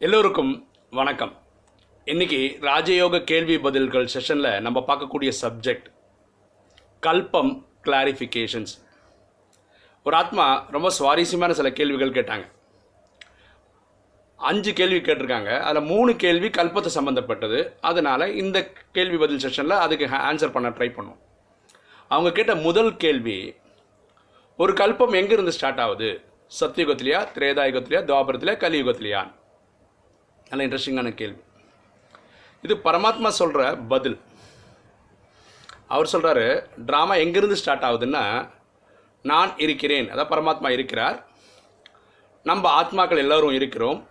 எல்லோருக்கும் வணக்கம். இன்னைக்கு ராஜயோக கேள்வி பதில்கள் செஷனில் நம்ம பார்க்கக்கூடிய சப்ஜெக்ட் கல்பம் கிளாரிஃபிகேஷன்ஸ் ஒரு ஆத்மா ரொம்ப சுவாரஸ்யமான சில கேள்விகள் கேட்டாங்க. அஞ்சு கேள்வி கேட்டிருக்காங்க. அதில் மூணு கேள்வி கல்பத்தை சம்மந்தப்பட்டது அதனால் இந்த கேள்வி பதில் செஷனில் அதுக்கு ஆன்சர் பண்ண ட்ரை பண்ணுவோம். அவங்க கேட்ட முதல் கேள்வி ஒரு கல்பம் எங்கேருந்து ஸ்டார்ட் ஆகுது? சத்தியுகத்திலையா திரேதாயுகத்திலையா துவாபரத்திலையா கலியுகத்திலையான் நல்ல இன்ட்ரெஸ்டிங்கான கேள்வி. இது பரமாத்மா சொல்கிற பதில். அவர் சொல்கிறாரு ட்ராமா எங்கேருந்து ஸ்டார்ட் ஆகுதுன்னா நான் இருக்கிறேன். அதான் பரமாத்மா இருக்கிறார். நம்ம ஆத்மாக்கள் எல்லோரும் இருக்கிறோம்.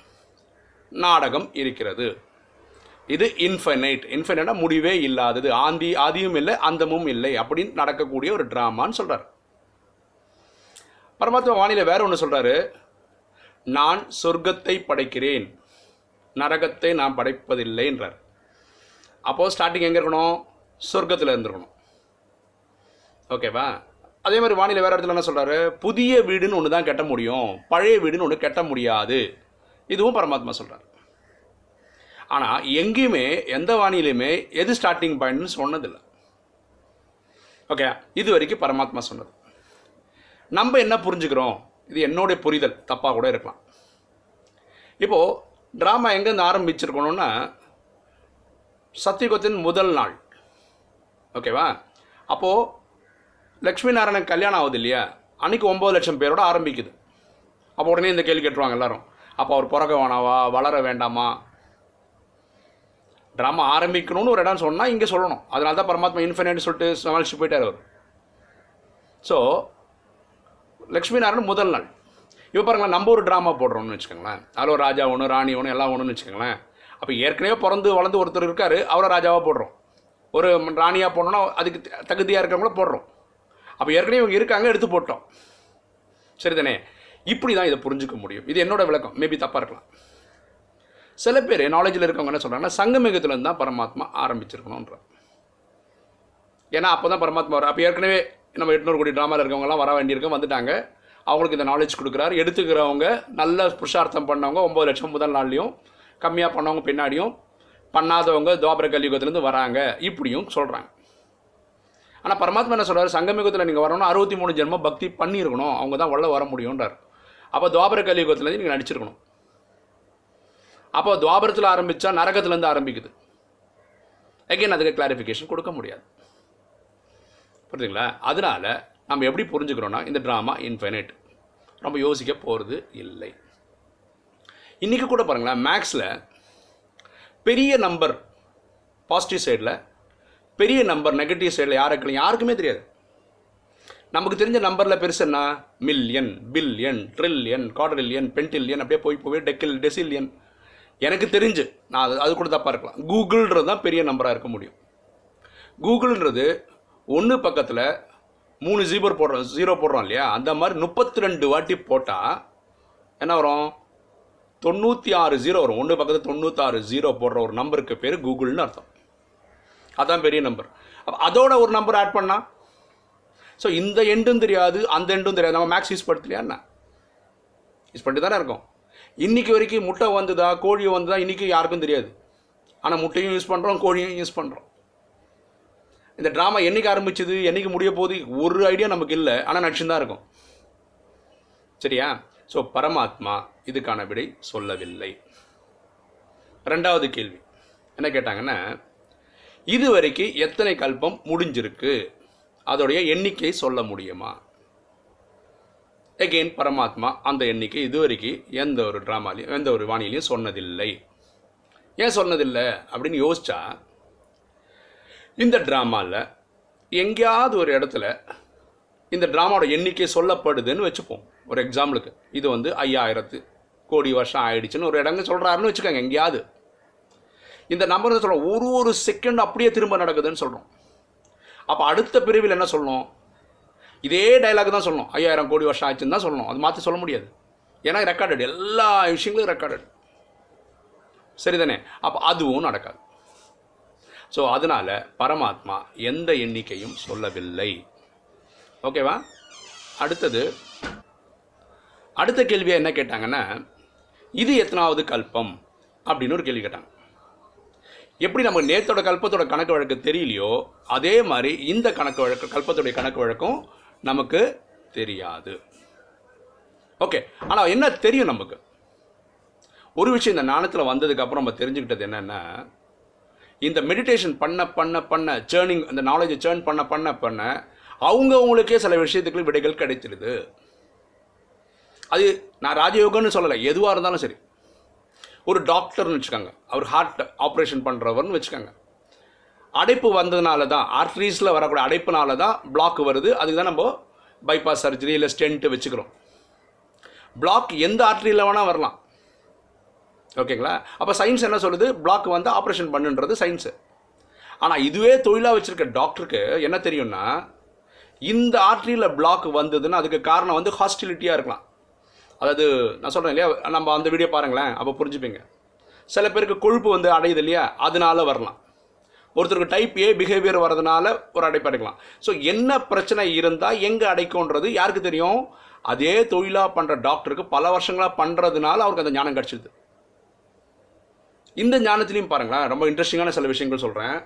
நாடகம் இருக்கிறது. இது இன்ஃபைனைட் இன்ஃபைனைட்டாக முடிவே இல்லாதது. ஆந்தி ஆதியும் இல்லை அந்தமும் இல்லை அப்படின்னு நடக்கக்கூடிய ஒரு ட்ராமான்னு சொல்கிறார் பரமாத்மா வானிலை வேற ஒன்று சொல்கிறாரு நான் சொர்க்கத்தை படைக்கிறேன். நரகத்தை நான் படைப்பதில்லைன்றார் அப்போது ஸ்டார்டிங் எங்கே இருக்கணும்? சொர்க்கத்தில் இருந்திருக்கணும். ஓகேவா அதே மாதிரி வானிலை வேறு இடத்துல என்ன சொல்கிறாரு புதிய வீடுன்னு ஒன்று தான் கட்ட முடியும். பழைய வீடுன்னு ஒன்று கட்ட முடியாது. இதுவும் பரமாத்மா சொல்கிறார் ஆனால் எங்கேயுமே எந்த வானிலையுமே எது ஸ்டார்டிங் பாயிண்ட்னு சொன்னதில்லை. ஓகே இது வரைக்கும் பரமாத்மா சொன்னது. நம்ம என்ன புரிஞ்சுக்கிறோம்? இது என்னுடைய புரிதல். தப்பாக கூட இருக்கலாம். இப்போது ட்ராமா எங்கேருந்து ஆரம்பிச்சிருக்கணும்னா சத்தியுகத்தின் முதல் நாள். ஓகேவா? அப்போது லக்ஷ்மி நாராயணன் கல்யாணம் ஆகுது இல்லையா? அன்றைக்கி ஒம்பது லட்சம் பேரோட ஆரம்பிக்குது. அப்போ உடனே இந்த கேள்வி கேட்டுருவாங்க எல்லாரும். அப்போ அவர் பிறக்க வேணாவா வளர வேண்டாமா? ட்ராமா ஆரம்பிக்கணும்னு ஒரு இடம் சொன்னால் இங்கே சொல்லணும். அதனால தான் பரமாத்மா இன்ஃபினைட் சொல்லிட்டு சமாளிச்சு போயிட்டார் அவர். ஸோ லக்ஷ்மி நாராயணன் முதல் நாள். இப்போ பாருங்களேன் நம்ம ஒரு ட்ராமா போடுறோம்னு வச்சுக்கோங்களேன். அதில் ஒரு ராஜா ஒன்று ராணி ஒன்று எல்லாம் ஒன்றுன்னு வச்சுக்கோங்களேன். அப்போ ஏற்கனவே பிறந்து வளர்ந்து ஒருத்தர் இருக்கார் அவரை ராஜாவாக போடுறோம். ஒரு ராணியாக போடணும்னா அதுக்கு தகுதியாக இருக்கிறவங்கள போடுறோம். அப்போ ஏற்கனவே இவங்க இருக்காங்க எடுத்து போட்டோம். சரிதானே? இப்படி தான் இதை புரிஞ்சுக்க முடியும். இது என்னோட விளக்கம். மேபி தப்பாக இருக்கலாம். சில பேர் நாலேஜில் இருக்கவங்க என்ன சொல்கிறாங்கன்னா சங்கமிகத்துலேருந்து தான் பரமாத்மா ஆரம்பிச்சிருக்கணுன்ற ஏன்னா அப்போ தான் பரமாத்மா வர அப்போ ஏற்கனவே நம்ம எட்நூறு கோடி ட்ராமாவில் இருக்கவங்கலாம் வர வேண்டியிருக்கோம் வந்துட்டாங்க. அவங்களுக்கு இந்த நாலேஜ் கொடுக்குறாரு. எடுத்துக்கிறவங்க நல்ல புருஷார்த்தம் பண்ணவங்க ஒம்பது லட்சம் முதல் நாள்லையும் கம்மியாக பண்ணவங்க பின்னாடியும் பண்ணாதவங்க துவாபர கலியுகத்துலேருந்து வராங்க. இப்படியும் சொல்கிறாங்க ஆனால் பரமாத்மா என்ன சொல்கிறார் சங்கமிகத்தில் நீங்கள் வரணும்னா அறுபத்தி மூணு ஜென்மம் பக்தி பண்ணியிருக்கணும். அவங்க தான் உள்ள வர முடியும்ன்றார். அப்போ துவாபர கலியுகத்துலேருந்து நீங்கள் நடிச்சிருக்கணும். அப்போ துவாபரத்தில் ஆரம்பித்தா நரகத்துலேருந்து ஆரம்பிக்குது. அகைன் அதுக்கு கிளாரிஃபிகேஷன் கொடுக்க முடியாது. புரியுதுங்களா? அதனால நம்ம எப்படி புரிஞ்சுக்கிறோன்னா இந்த ட்ராமா இன்ஃபைனைட் ரொம்ப யோசிக்க போகிறது இல்லை. இன்றைக்கி கூட பாருங்களேன் மேக்ஸில் பெரிய நம்பர் பாசிட்டிவ் சைடில் பெரிய நம்பர் நெகட்டிவ் சைடில் யாருக்கு யாருக்குமே தெரியாது. நமக்கு தெரிஞ்ச நம்பரில் பெருசு என்ன? Million billion trillion quadrillion pentillion அப்படியே போய் போய் டெக்கில் டெசில்லியன் எனக்கு தெரிஞ்சு நான் அது அது கூட தப்பாக இருக்கலாம். கூகுள்ன்றது தான் பெரிய நம்பராக இருக்க முடியும். கூகுள்ன்றது ஒன்று பக்கத்தில் மூணு ஜீபர் போடுறோம் ஜீரோ போடுறோம் இல்லையா? அந்த மாதிரி முப்பத்தி ரெண்டு வாட்டி போட்டால் என்ன வரும்? தொண்ணூற்றி ஆறு ஜீரோ வரும். ஒன்று பக்கத்தில் தொண்ணூற்றாறு ஜீரோ போடுற ஒரு நம்பருக்கு பேர் கூகுள்னு அர்த்தம். அதான் பெரிய நம்பர் அப்போ அதோட ஒரு நம்பர் ஆட் பண்ணால் ஸோ இந்த எண்டும் தெரியாது அந்த எண்டும் தெரியாது. நம்ம மேக்ஸ் யூஸ் படுத்தலையா என்ன? யூஸ் பண்ணிட்டு தானே இருக்கோம். இன்னைக்கு வரைக்கும் முட்டை வந்ததா கோழி வந்ததா இன்னைக்கு யாருக்கும் தெரியாது. ஆனால் முட்டையும் யூஸ் பண்ணுறோம் கோழியும் யூஸ் பண்ணுறோம் இந்த ட்ராமா என்னைக்கு ஆரம்பிச்சது என்னைக்கு முடிய போகுது ஒரு ஐடியா நமக்கு இல்லை. ஆனால் நடிச்சுன்னு தான் இருக்கும். சரியா? ஸோ பரமாத்மா இதுக்கான விடை சொல்லவில்லை. ரெண்டாவது கேள்வி. என்ன கேட்டாங்கன்னா இது வரைக்கும் எத்தனை கல்பம் முடிஞ்சிருக்கு? அதோடைய எண்ணிக்கை சொல்ல முடியுமா? எகெயின் பரமாத்மா அந்த எண்ணிக்கை இதுவரைக்கும் எந்த ஒரு ட்ராமாலையும் எந்த ஒரு வானிலையும் சொன்னதில்லை. ஏன் சொன்னதில்லை? அப்படின்னு யோசிச்சா இந்த ட்ராமாவில் எங்கேயாவது ஒரு இடத்துல இந்த ட்ராமாவோட எண்ணிக்கை சொல்லப்படுதுன்னு வச்சுப்போம். ஒரு எக்ஸாம்பிளுக்கு இது வந்து ஐயாயிரத்து கோடி வருஷம் ஆயிடுச்சுன்னு ஒரு இடங்க சொல்கிறாருன்னு வச்சுக்கோங்க எங்கேயாவது. இந்த நம்பர் சொல்கிறோம் ஒரு ஒரு செகண்ட் அப்படியே திரும்ப நடக்குதுன்னு சொல்கிறோம் அப்போ அடுத்த பிரிவில் என்ன சொல்லணும்? இதே டைலாக் தான் சொல்லணும். ஐயாயிரம் கோடி வருஷம் ஆச்சுன்னு தான் சொல்லணும். அது மாற்றி சொல்ல முடியாது. ஏன்னா ரெக்கார்டட் எல்லா விஷயங்களும் ரெக்கார்டட் சரிதானே? அப்போ அதுவும் நடக்காது. ஸோ அதனால் பரமாத்மா எந்த எண்ணிக்கையும் சொல்லவில்லை. ஓகேவா அடுத்தது அடுத்த கேள்வியாக என்ன கேட்டாங்கன்னா இது எத்தனாவது கல்பம்? அப்படின்னு ஒரு கேள்வி கேட்டாங்க. எப்படி நம்ம நேத்தோட கல்பத்தோட கணக்கு வழக்கு தெரியலையோ அதே மாதிரி இந்த கணக்கு வழக்கு கல்பத்தோடைய கணக்கு வழக்கும் நமக்கு தெரியாது. ஓகே ஆனால் என்ன தெரியும் நமக்கு? ஒரு விஷயம் இந்த நாணத்தில் வந்ததுக்கப்புறம் நம்ம தெரிஞ்சுக்கிட்டது என்னென்னா இந்த மெடிடேஷன் பண்ண பண்ண பண்ண சேர்னிங் அந்த நாலேஜை சேர்ன் பண்ண பண்ண பண்ண அவங்க அவங்களுக்கே சில விஷயத்துக்கு விடைகள் கிடைச்சிருது. அது நான் ராஜயோகம்னு சொல்லலை எதுவாக இருந்தாலும் சரி. ஒரு டாக்டர்னு வச்சுக்கோங்க அவர் ஹார்ட் ஆப்ரேஷன் பண்ணுறவர்னு வச்சுக்கோங்க. அடைப்பு வந்ததுனால தான் ஆர்ட்ரீஸில் வரக்கூடிய அடைப்புனால தான் பிளாக் வருது அதுக்கு தான் நம்ம பைபாஸ் சர்ஜரி இல்லை ஸ்டென்ட்டு வச்சுக்கிறோம். பிளாக் எந்த ஆர்ட்ரியில் வேணால் வரலாம். ஓகேங்களா? அப்போ சயின்ஸ் என்ன சொல்லுது? பிளாக் வந்து ஆப்ரேஷன் பண்ணுன்றது சயின்ஸு ஆனால் இதுவே தொழிலாக வச்சுருக்க டாக்டருக்கு என்ன தெரியும்னா இந்த ஆர்ட்ரியில் பிளாக் வந்ததுன்னா அதுக்கு காரணம் வந்து ஹாஸ்டிலிட்டியாக இருக்கலாம். அதாவது நான் சொல்கிறேன் இல்லையா? நம்ம அந்த வீடியோ பாருங்களேன் அப்போ புரிஞ்சுப்பீங்க. சில பேருக்கு கொழுப்பு வந்து அடையுது இல்லையா? அதனால வரலாம். ஒருத்தருக்கு டைப் ஏ பிஹேவியர் வரதுனால ஒரு அடைப்பு அடைக்கலாம். ஸோ என்ன பிரச்சனை இருந்தால் எங்கே அடைக்கும்ன்றது யாருக்கு தெரியும்? அதே தொழிலாக பண்ணுற டாக்டருக்கு பல வருஷங்களாக பண்ணுறதுனால அவருக்கு அந்த ஞானம் கிடச்சிது இந்த ஞானத்துலேயும் பாருங்களேன் ரொம்ப இன்ட்ரெஸ்டிங்கான சில விஷயங்கள் சொல்கிறேன்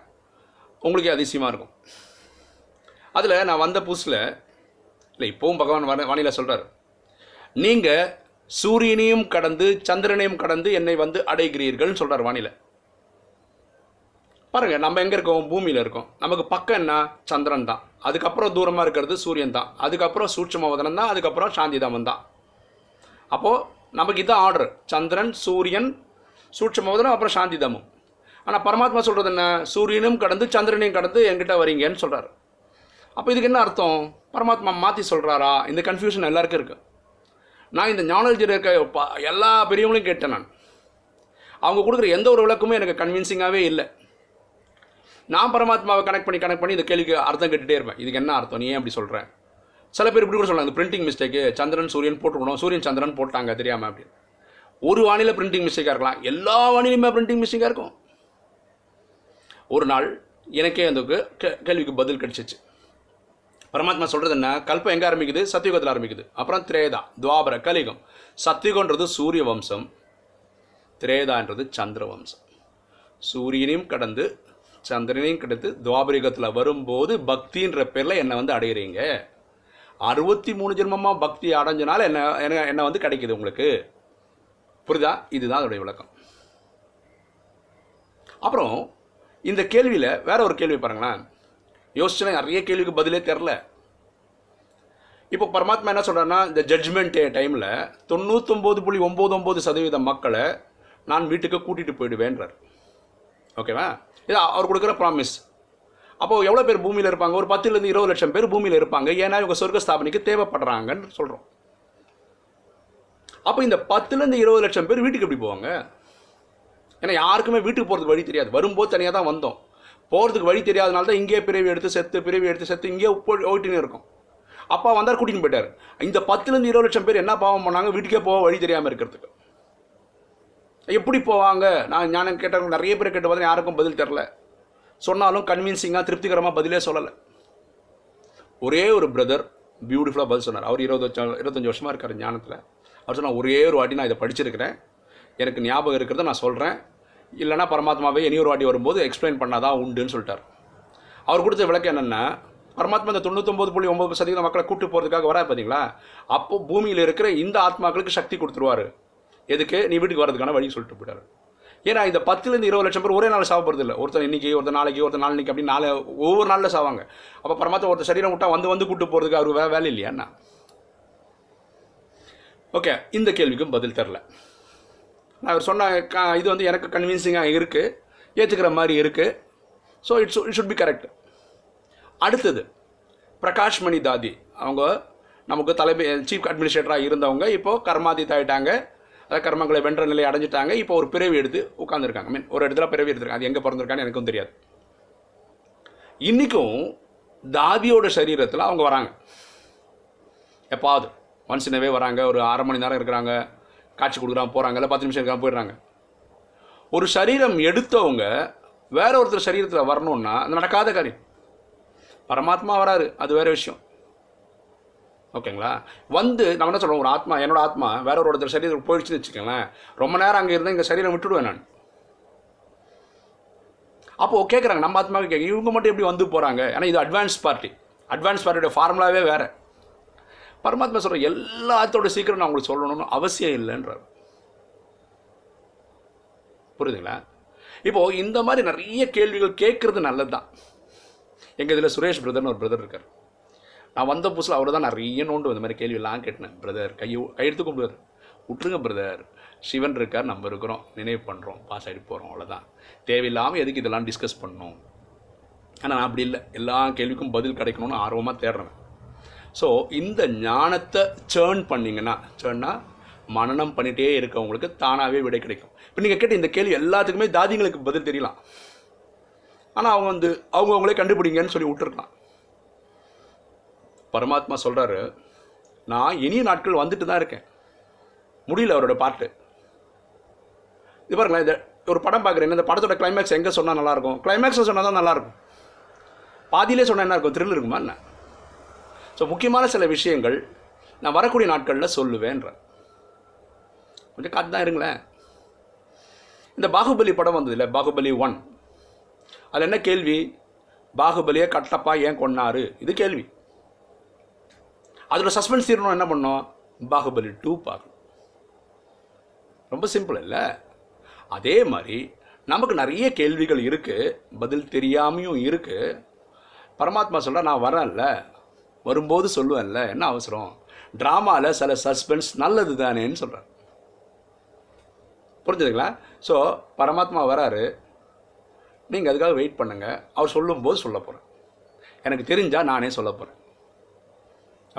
உங்களுக்கே அதிசயமாக இருக்கும். அதில் நான் வந்த புதுசில் இல்லை இப்போவும் பகவான் வர வானிலை சொல்கிறார் நீங்கள் சூரியனையும் கடந்து சந்திரனையும் கடந்து என்னை வந்து அடைகிறீர்கள்னு சொல்கிறார் வானிலை பாருங்கள் நம்ம எங்கே இருக்கோம்? பூமியில் இருக்கோம். நமக்கு பக்கம் என்ன? சந்திரன் தான். அதுக்கப்புறம் தூரமாக இருக்கிறது சூரியன் தான். அதுக்கப்புறம் சூட்சமவதனம் தான். அதுக்கப்புறம் சாந்திதாமன் தான். அப்போது நமக்கு இதான் ஆர்டர் சந்திரன் சூரியன் சூட்சமவதனம் அப்புறம் சாந்திதாமம் ஆனால் பரமாத்மா சொல்கிறது என்ன? சூரியனும் கடந்து சந்திரனையும் கடந்து என்கிட்ட வரீங்கன்னு சொல்கிறார் அப்போ இதுக்கு என்ன அர்த்தம்? பரமாத்மா மாற்றி சொல்கிறாரா இந்த கன்ஃபியூஷன் எல்லாருக்கும் இருக்குது நான் இந்த ஞானஜில் இருக்க எல்லா பெரியவங்களையும் கேட்டேன் நான். அவங்க கொடுக்குற எந்த ஒரு விளக்கமும் எனக்கு கன்வின்சிங்காகவே இல்லை. நான் பரமாத்மாவை கனெக்ட் பண்ணி கனெக்ட் பண்ணி இந்த கேள்விக்கு அர்த்தம் கேட்டுகிட்டே இருப்பேன். இதுக்கு என்ன அர்த்தம்? நீ ஏன் அப்படி சொல்கிறேன் சில பேர் இப்படி கூட சொல்லலாம். இந்த பிரிண்டிங் மிஸ்டேக்கு சந்திரன் சூரியன் போட்டுக்கணும் சூரியன் சந்திரன் போட்டாங்க தெரியாமல் அப்படின்னு. ஒரு வானிலை பிரிண்டிங் மிஸ்டேக்காக இருக்கலாம். எல்லா வானிலையுமே பிரிண்டிங் மிஸ்டேக்காக இருக்கும். ஒரு நாள் எனக்கே அந்த கேள்விக்கு பதில் கிடைச்சிச்சு. பரமாத்மா சொல்கிறது என்ன? கல்பம் எங்கே ஆரம்பிக்குது? சத்தியுகத்தில் ஆரம்பிக்குது. அப்புறம் திரேதா துவாபர கலிகம் சத்தியுகன்றது சூரிய வம்சம். திரேதான்றது சந்திர வம்சம். சூரியனையும் கடந்து சந்திரனையும் கடந்து துவாபரிகத்தில் வரும்போது பக்தின்ற பேரில் என்னை வந்து அடையிறீங்க. அறுபத்தி மூணு ஜென்மமாக பக்தி அடைஞ்சனால என்ன என்ன என்ன வந்து கிடைக்குது உங்களுக்கு? புரிதா? இதுதான் அதோடைய விளக்கம். அப்புறம் இந்த கேள்வியில் வேற ஒரு கேள்வி பாருங்களேன். யோசிச்சுனா நிறைய கேள்விக்கு பதிலே தெரில இப்போ பரமாத்மா என்ன சொல்கிறாருன்னா இந்த ஜட்ஜ்மெண்ட் டைமில் தொண்ணூத்தொம்பது புள்ளி ஒம்பது ஒம்பது சதவீத மக்களை நான் வீட்டுக்கு கூட்டிகிட்டு போயிடுவேன்றார். ஓகேவா? இது அவர் கொடுக்குற ப்ராமிஸ் அப்போது எவ்வளோ பேர் பூமியில் இருப்பாங்க? ஒரு பத்துலேருந்து இருபது லட்சம் பேர் பூமியில் இருப்பாங்க. ஏன்னா இவங்க சொர்க்க ஸ்தாபனைக்கு தேவைப்படுறாங்கன்னு சொல்கிறோம் அப்போ இந்த பத்துலேருந்து இருபது லட்சம் பேர் வீட்டுக்கு எப்படி போவாங்க? ஏன்னா யாருக்குமே வீட்டுக்கு போகிறதுக்கு வழி தெரியாது. வரும்போது தனியாக தான் வந்தோம். போகிறதுக்கு வழி தெரியாதனால தான் இங்கேயே பிறவி எடுத்து செத்து பிறவி எடுத்து செத்து இங்கேயே போய் ஓட்டின்னு இருக்கும். அப்பா வந்தார் கூட்டின்னு போயிட்டார். இந்த பத்துலேருந்து இருபது லட்சம் பேர் என்ன பாவம் பண்ணாங்க? வீட்டுக்கே போக வழி தெரியாமல் இருக்கிறதுக்கு. எப்படி போவாங்க? நான் ஞானம் கேட்டவங்க நிறைய பேர் கேட்ட பார்த்தா யாருக்கும் பதில் தெரில. சொன்னாலும் கன்வின்சிங்காக திருப்திகரமாக பதிலே சொல்லலை. ஒரே ஒரு பிரதர் பியூட்டிஃபுல்லாக பதில் சொன்னார். அவர் இருபது வருஷம் இருபத்தஞ்சி வருஷமாக இருக்கார் ஞானத்தில். அவர் நான் ஒரே ஒரு வாட்டி நான் இதை படிச்சிருக்கிறேன். எனக்கு ஞாபகம் இருக்கிறத நான் சொல்கிறேன் இல்லைன்னா பரமாத்மாவே இனி ஒரு வாட்டி வரும்போது எக்ஸ்பிளைன் பண்ணாதான் உண்டுன்னு சொல்லிட்டார். அவர் கொடுத்த விளக்கு என்னென்னா பரமாத்மா இந்த தொண்ணூத்தொம்பது புள்ளி ஒம்பது சதவீதம் மக்களை கூட்டு போகிறதுக்காக வரா பார்த்தீங்களா அப்போ பூமியில் இருக்கிற இந்த ஆத்மாக்களுக்கு சக்தி கொடுத்துருவாரு. எதுக்கு? நீ வீட்டுக்கு வரதுக்கான வழி சொல்லிட்டு போயிட்டார். ஏன்னா இந்த பத்துலேருந்து இருபது லட்சம் பேர் ஒரே நாள் சாவ போகிறது இல்லை ஒருத்தர் இன்னைக்கு ஒருத்தர் நாளைக்கு ஒருத்தர் நாளைக்கு அப்படி நாலு ஒவ்வொரு நாளில் சாவாங்க. அப்போ பரமாத்மா ஒருத்தர் சரீரம் விட்டால் வந்து வந்து கூட்டு போகிறதுக்கு அவர் வேலை இல்லையா என்ன? ஓகே இந்த கேள்விக்கும் பதில் தெரில. நான் அவர் சொன்ன இது வந்து எனக்கு கன்வின்சிங்காக இருக்குது ஏற்றுக்கிற மாதிரி இருக்குது so it's it should be correct அடுத்தது பிரகாஷ் மணி தாதி. அவங்க நமக்கு தலைமை சீஃப் அட்மினிஸ்ட்ரேட்டராக இருந்தவங்க இப்போது கர்மாதித் ஆகிட்டாங்க அதாவது கர்மங்களை வென்ற நிலையை அடைஞ்சிட்டாங்க. இப்போ ஒரு பிறவி எடுத்து உட்காந்துருக்காங்க மீன் ஒரு இடத்துல பிறவி எடுத்திருக்காங்க. அது எங்கே பிறந்திருக்கான்னு எனக்கும் தெரியாது. இன்றைக்கும் தாதியோட சரீரத்தில் அவங்க வராங்க. எப்பாவது? ஒன்ஸ் இனவே வராங்க ஒரு அரை மணி நேரம் இருக்கிறாங்க காட்சி கொடுக்குறாங்க போகிறாங்க இல்லை பத்து நிமிஷம் இருக்காங்க போயிடுறாங்க. ஒரு சரீரம் எடுத்தவங்க வேற ஒருத்தர் சரீரத்தில் வரணும்னா அது நடக்காத காரியம். பரமாத்மா வராரு அது வேற விஷயம். ஓகேங்களா? வந்து நம்ம என்ன சொல்கிறோம் ஒரு ஆத்மா என்னோட ஆத்மா வேற ஒரு ஒருத்தர் சரீரத்துக்கு போயிடுச்சுன்னு வச்சுக்கோங்களேன் ரொம்ப நேரம் அங்கே இருந்தால் இங்கே சரீரம் விட்டுடுவேன் நான். அப்போது கேட்குறாங்க நம்ம ஆத்மாவுக்கு கேட்க இவங்க மட்டும் எப்படி வந்து போகிறாங்க ஏன்னா இது அட்வான்ஸ் பார்ட்டி அட்வான்ஸ் பார்ட்டியோட ஃபார்முலாவே வேறு. பரமாத்மா சொல்கிற எல்லாத்தோட சீக்கிரம் நான் உங்களுக்கு சொல்லணும்னு அவசியம் இல்லைன்றார். புரியுதுங்களா? இப்போது இந்த மாதிரி நிறைய கேள்விகள் கேட்குறது நல்லது தான் எங்கள் இதில் சுரேஷ் பிரதர்னு ஒரு பிரதர் இருக்கார். நான் வந்த புதுசில் அவர் தான் நிறைய நோண்டு இந்த மாதிரி கேள்வியெல்லாம் கேட்டேன். பிரதர் கையோ கையெடுத்து கும்பிடுவார். விட்டுருங்க பிரதர் சிவன் இருக்கார் நம்ம இருக்கிறோம் நினைவு பண்ணுறோம் பாஸ் ஆகிட்டு போகிறோம் அவ்வளோதான் தேவையில்லாமல் எதுக்கு இதெல்லாம் டிஸ்கஸ் பண்ணணும் ஆனால் நான் அப்படி இல்லை. எல்லா கேள்விக்கும் பதில் கிடைக்கணும்னு ஆர்வமாக தேடுறேன் ஸோ இந்த ஞானத்தை சேர்ன் பண்ணிங்கன்னா சேர்ன்னா மனநம் பண்ணிகிட்டே இருக்கவங்களுக்கு தானாகவே விடை கிடைக்கும். இப்போ நீங்கள் கேட்ட இந்த கேள்வி எல்லாத்துக்குமே தாதிங்களுக்கு பதில் தெரியலாம். ஆனால் அவங்க வந்து அவங்க அவங்களே கண்டுபிடிங்கன்னு சொல்லி விட்டுருக்கலாம். பரமாத்மா சொல்கிறாரு நான் இனிய நாட்கள் வந்துட்டு தான் இருக்கேன். முடியல அவரோட பாட்டு. இது பாருங்களேன் இந்த ஒரு படம் பார்க்குறேன் இந்த படத்தோட கிளைமேக்ஸ் எங்கே சொன்னால் நல்லாயிருக்கும் கிளைமேக்ஸில் சொன்னால் தான் நல்லாயிருக்கும் பாதியிலே சொன்னால் என்ன இருக்கும்? த்ரில் இருக்குமா என்ன? ஸோ முக்கியமான சில விஷயங்கள் நான் வரக்கூடிய நாட்களில் சொல்லுவேன்ற. கொஞ்சம் காத்து தான் இருங்களேன். இந்த பாகுபலி படம் வந்தது இல்லை பாகுபலி ஒன். அதில் என்ன கேள்வி? பாகுபலியை கட்டப்பா ஏன் கொன்னாரு? இது கேள்வி. அதோட சஸ்பென்ஸ் தீரணும் என்ன பண்ணோம்? பாகுபலி டூ பார்க்கணும். ரொம்ப சிம்பிள் இல்லை. அதே மாதிரி நமக்கு நிறைய கேள்விகள் இருக்குது பதில் தெரியாமையும் இருக்குது பரமாத்மா சொல்கிற நான் வரேன்ல. வரும்போது சொல்லுவேன்ல என்ன அவசரம்? ட்ராமாவில் சில சஸ்பென்ஸ் நல்லது தானேன்னு சொல்கிறார் புரிஞ்சுதுங்களா? ஸோ பரமாத்மா வராரு. நீங்கள் அதுக்காக வெயிட் பண்ணுங்கள் அவர் சொல்லும்போது சொல்ல போகிறேன் எனக்கு தெரிஞ்சால் நானே சொல்ல போகிறேன்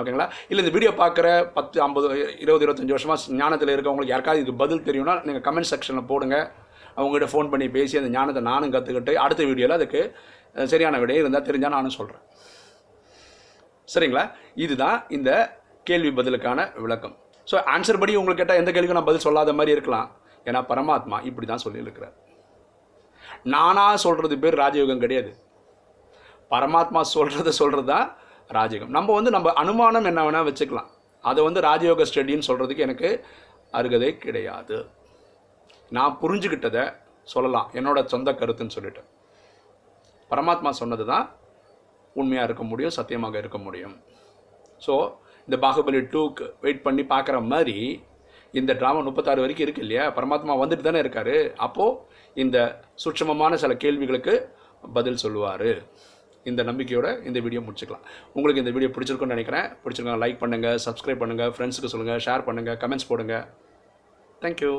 ஓகேங்களா? இல்லை இந்த வீடியோ பார்க்குற பத்து ஐம்பது இருபது இருபத்தஞ்சி வருஷமாக ஞானத்தில் இருக்கவங்களுக்கு யாருக்காவது இதுக்கு பதில் தெரியும்னா நீங்கள் கமெண்ட் செக்ஷனில் போடுங்க. அவங்ககிட்ட ஃபோன் பண்ணி பேசி அந்த ஞானத்தை நானும் கற்றுக்கிட்டு அடுத்த வீடியோவில் அதுக்கு சரியான விடையே இருந்தால் தெரிஞ்சால் நானும் சொல்கிறேன் சரிங்களா? இதுதான் இந்த கேள்வி பதிலுக்கான விளக்கம். ஸோ ஆன்சர் படி உங்களுக்கு கேட்டால் எந்த கேள்விக்கும் நான் பதில் சொல்லாத மாதிரி இருக்கலாம். ஏன்னா பரமாத்மா இப்படி தான் சொல்லியிருக்கிறார். நானாக சொல்கிறது பேர் ராஜயோகம் கிடையாது. பரமாத்மா சொல்கிறத சொல்கிறது தான் ராஜயோகம். நம்ம வந்து நம்ம அனுமானம் என்ன வேணால் வச்சுக்கலாம். அதை வந்து ராஜயோக ஸ்டடின்னு சொல்கிறதுக்கு எனக்கு அருகதை கிடையாது. நான் புரிஞ்சுக்கிட்டதை சொல்லலாம். என்னோட சொந்த கருத்துன்னு சொல்லிட்டு. பரமாத்மா சொன்னது தான் உண்மையாக இருக்க முடியும் சத்தியமாக இருக்க முடியும். ஸோ இந்த பாகுபலி டூக்கு வெயிட் பண்ணி பார்க்குற மாதிரி இந்த ட்ராமா முப்பத்தாறு வரைக்கும் இருக்குது இல்லையா? பரமாத்மா வந்துட்டு தானே இருக்காரு. அப்போது இந்த சுட்சமமான சில கேள்விகளுக்கு பதில் சொல்லுவார். இந்த நம்பிக்கையோட இந்த வீடியோ முடிச்சுக்கலாம். உங்களுக்கு இந்த வீடியோ பிடிச்சிருக்குன்னு நினைக்கிறேன். பிடிச்சிருக்கோம் லைக் பண்ணுங்கள் சப்ஸ்கிரைப் பண்ணுங்கள் ஃப்ரெண்ட்ஸுக்கு சொல்லுங்கள் ஷேர் பண்ணுங்கள் கமெண்ட்ஸ் போடுங்க. தேங்க்யூ